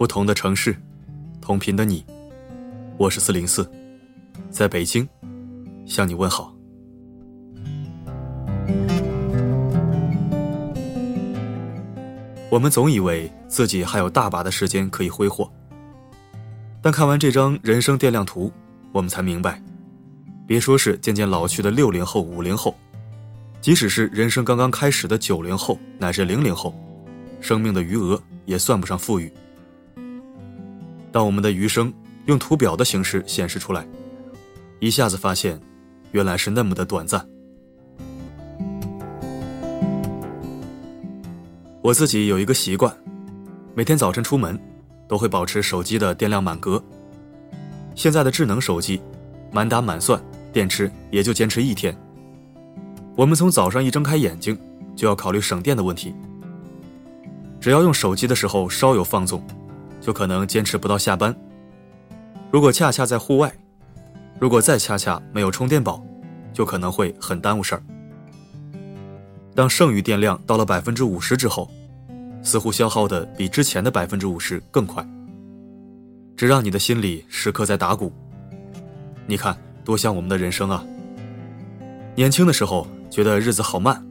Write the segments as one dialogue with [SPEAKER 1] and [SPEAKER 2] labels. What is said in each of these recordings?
[SPEAKER 1] 不同的城市，同频的你，我是四零四，在北京向你问好。我们总以为自己还有大把的时间可以挥霍，但看完这张人生电量图，我们才明白，别说是渐渐老去的六零后、五零后，即使是人生刚刚开始的九零后乃至零零后，生命的余额也算不上富裕。当我们的余生用图表的形式显示出来，一下子发现，原来是那么的短暂。我自己有一个习惯，每天早晨出门，都会保持手机的电量满格。现在的智能手机，满打满算电池也就坚持一天。我们从早上一睁开眼睛，就要考虑省电的问题。只要用手机的时候稍有放纵，就可能坚持不到下班。如果恰恰在户外，如果再恰恰没有充电宝，就可能会很耽误事儿。当剩余电量到了百分之五十之后，似乎消耗的比之前的百分之五十更快，这让你的心里时刻在打鼓。你看，多像我们的人生啊！年轻的时候觉得日子好慢，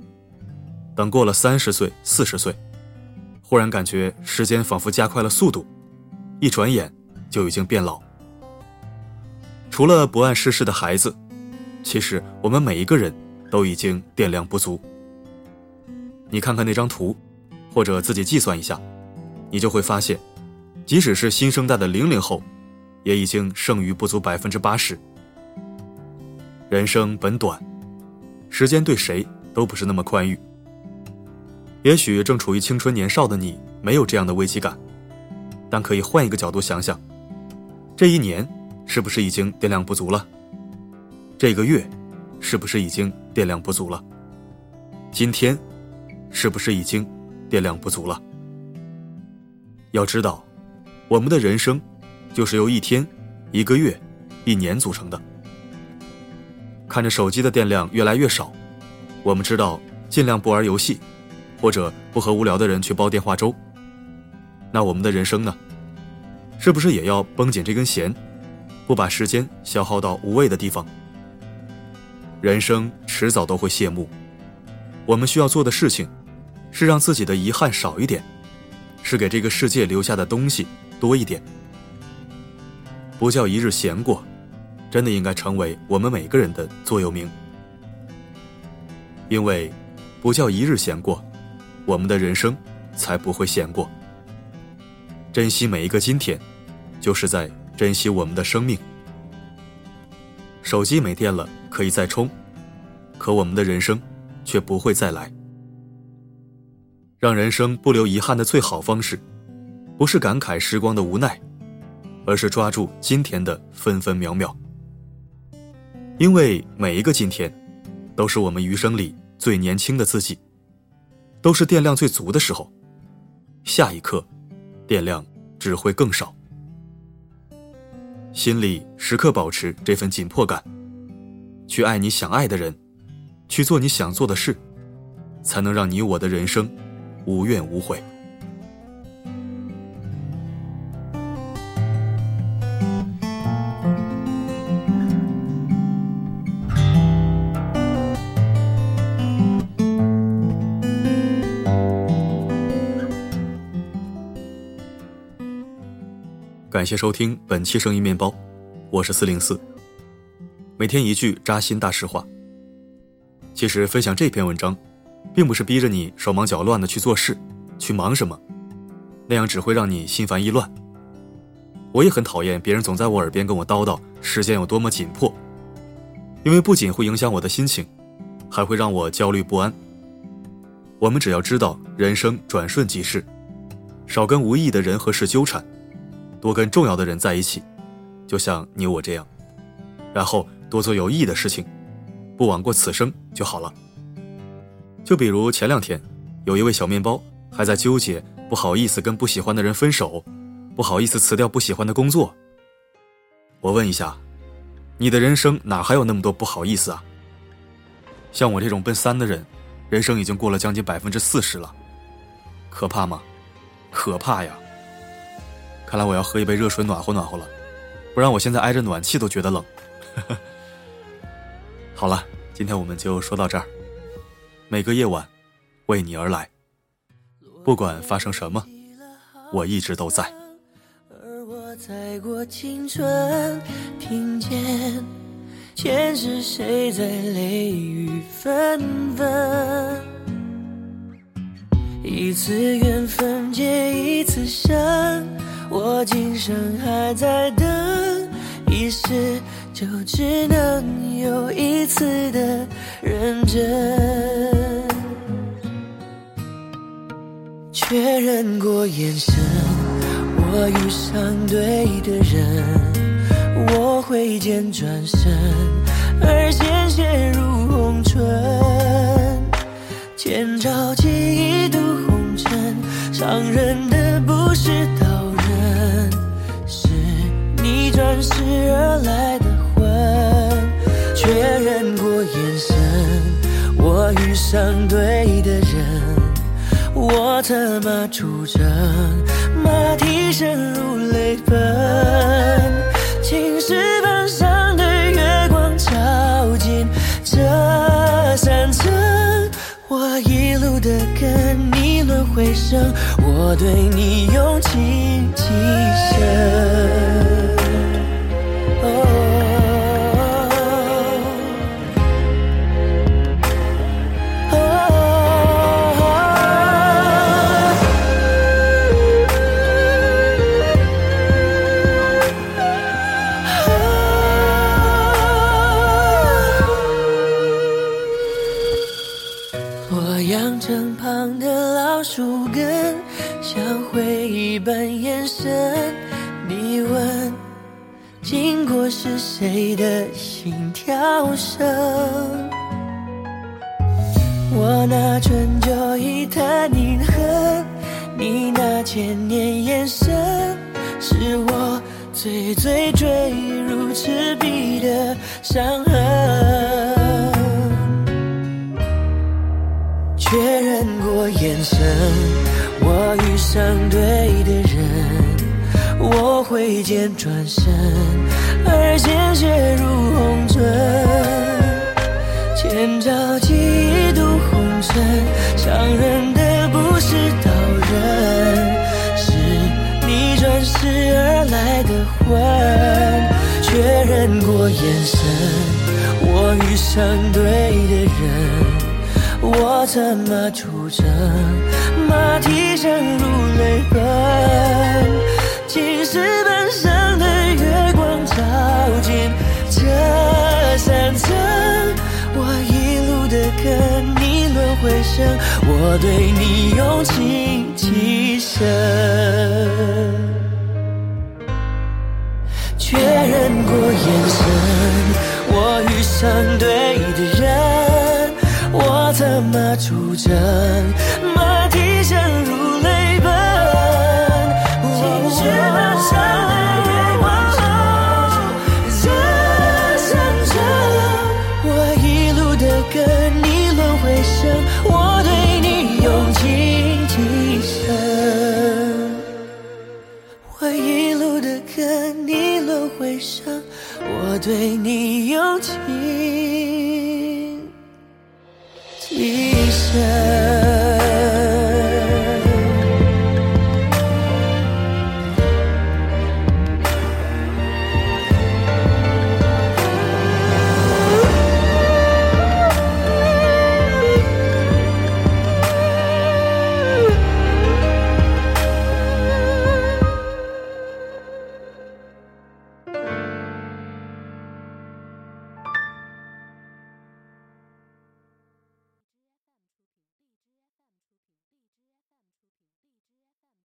[SPEAKER 1] 等过了三十岁、四十岁，忽然感觉时间仿佛加快了速度，一转眼就已经变老。除了不谙世事的孩子，其实我们每一个人都已经电量不足。你看看那张图，或者自己计算一下，你就会发现，即使是新生代的零零后，也已经剩余不足百分之八十。人生本短，时间对谁都不是那么宽裕。也许正处于青春年少的你没有这样的危机感，但可以换一个角度想想，这一年是不是已经电量不足了？这个月是不是已经电量不足了？今天？是不是已经电量不足了？要知道，我们的人生就是由一天、一个月、一年组成的。看着手机的电量越来越少，我们知道尽量不玩游戏，或者不和无聊的人去煲电话粥。那我们的人生呢？是不是也要绷紧这根弦，不把时间消耗到无谓的地方？人生迟早都会谢幕，我们需要做的事情。是让自己的遗憾少一点，是给这个世界留下的东西多一点。不叫一日闲过，真的应该成为我们每个人的座右铭。因为，不叫一日闲过，我们的人生才不会闲过。珍惜每一个今天，就是在珍惜我们的生命。手机没电了可以再充，可我们的人生却不会再来。让人生不留遗憾的最好方式，不是感慨时光的无奈，而是抓住今天的分分秒秒。因为每一个今天，都是我们余生里最年轻的自己，都是电量最足的时候。下一刻，电量只会更少。心里时刻保持这份紧迫感，去爱你想爱的人，去做你想做的事，才能让你我的人生。无怨无悔。感谢收听本期声音面包，我是四零四。每天一句扎心大实话。其实分享这篇文章。并不是逼着你手忙脚乱的去做事，去忙什么，那样只会让你心烦意乱。我也很讨厌别人总在我耳边跟我叨叨时间有多么紧迫，因为不仅会影响我的心情，还会让我焦虑不安。我们只要知道人生转瞬即逝，少跟无意义的人和事纠缠，多跟重要的人在一起，就像你我这样，然后多做有意义的事情，不枉过此生就好了。就比如前两天，有一位小面包还在纠结，不好意思跟不喜欢的人分手，不好意思辞掉不喜欢的工作。我问一下，你的人生哪还有那么多不好意思啊？像我这种奔三的人，人生已经过了将近百分之四十了，可怕吗？可怕呀！看来我要喝一杯热水暖和暖和了，不然我现在挨着暖气都觉得冷。好了，今天我们就说到这儿。每个夜晚，为你而来，不管发生什么，我一直都在。
[SPEAKER 2] 而我在过青春，听见前世谁在泪雨纷纷。一次缘分结一次伤，我今生还在等，一世就只能有一次的认真。确认过眼神，我遇上对的人，我挥剑转身，而鲜血如红唇，千朝记忆渡红尘，伤人的不是刀转世而来的魂。确认过眼神，我遇上对的人。我策马出征，马蹄声如泪奔。青石板上的月光照进这山城，我一路的跟你轮回声，我对你用情极深。心跳声？我那春秋一叹饮恨，你那千年眼神，是我最最坠入赤壁的伤痕。确认过眼神，我遇上对的人，我挥剑转身，而鲜血如红唇，千朝记忆渡红尘，伤人的不是刀刃，是你转世而来的魂。确认过眼神，我遇上对的人。我策马出征，马蹄声如泪奔。我对你用情极深。确认过眼神，我遇上对的人。我策马出征，一生。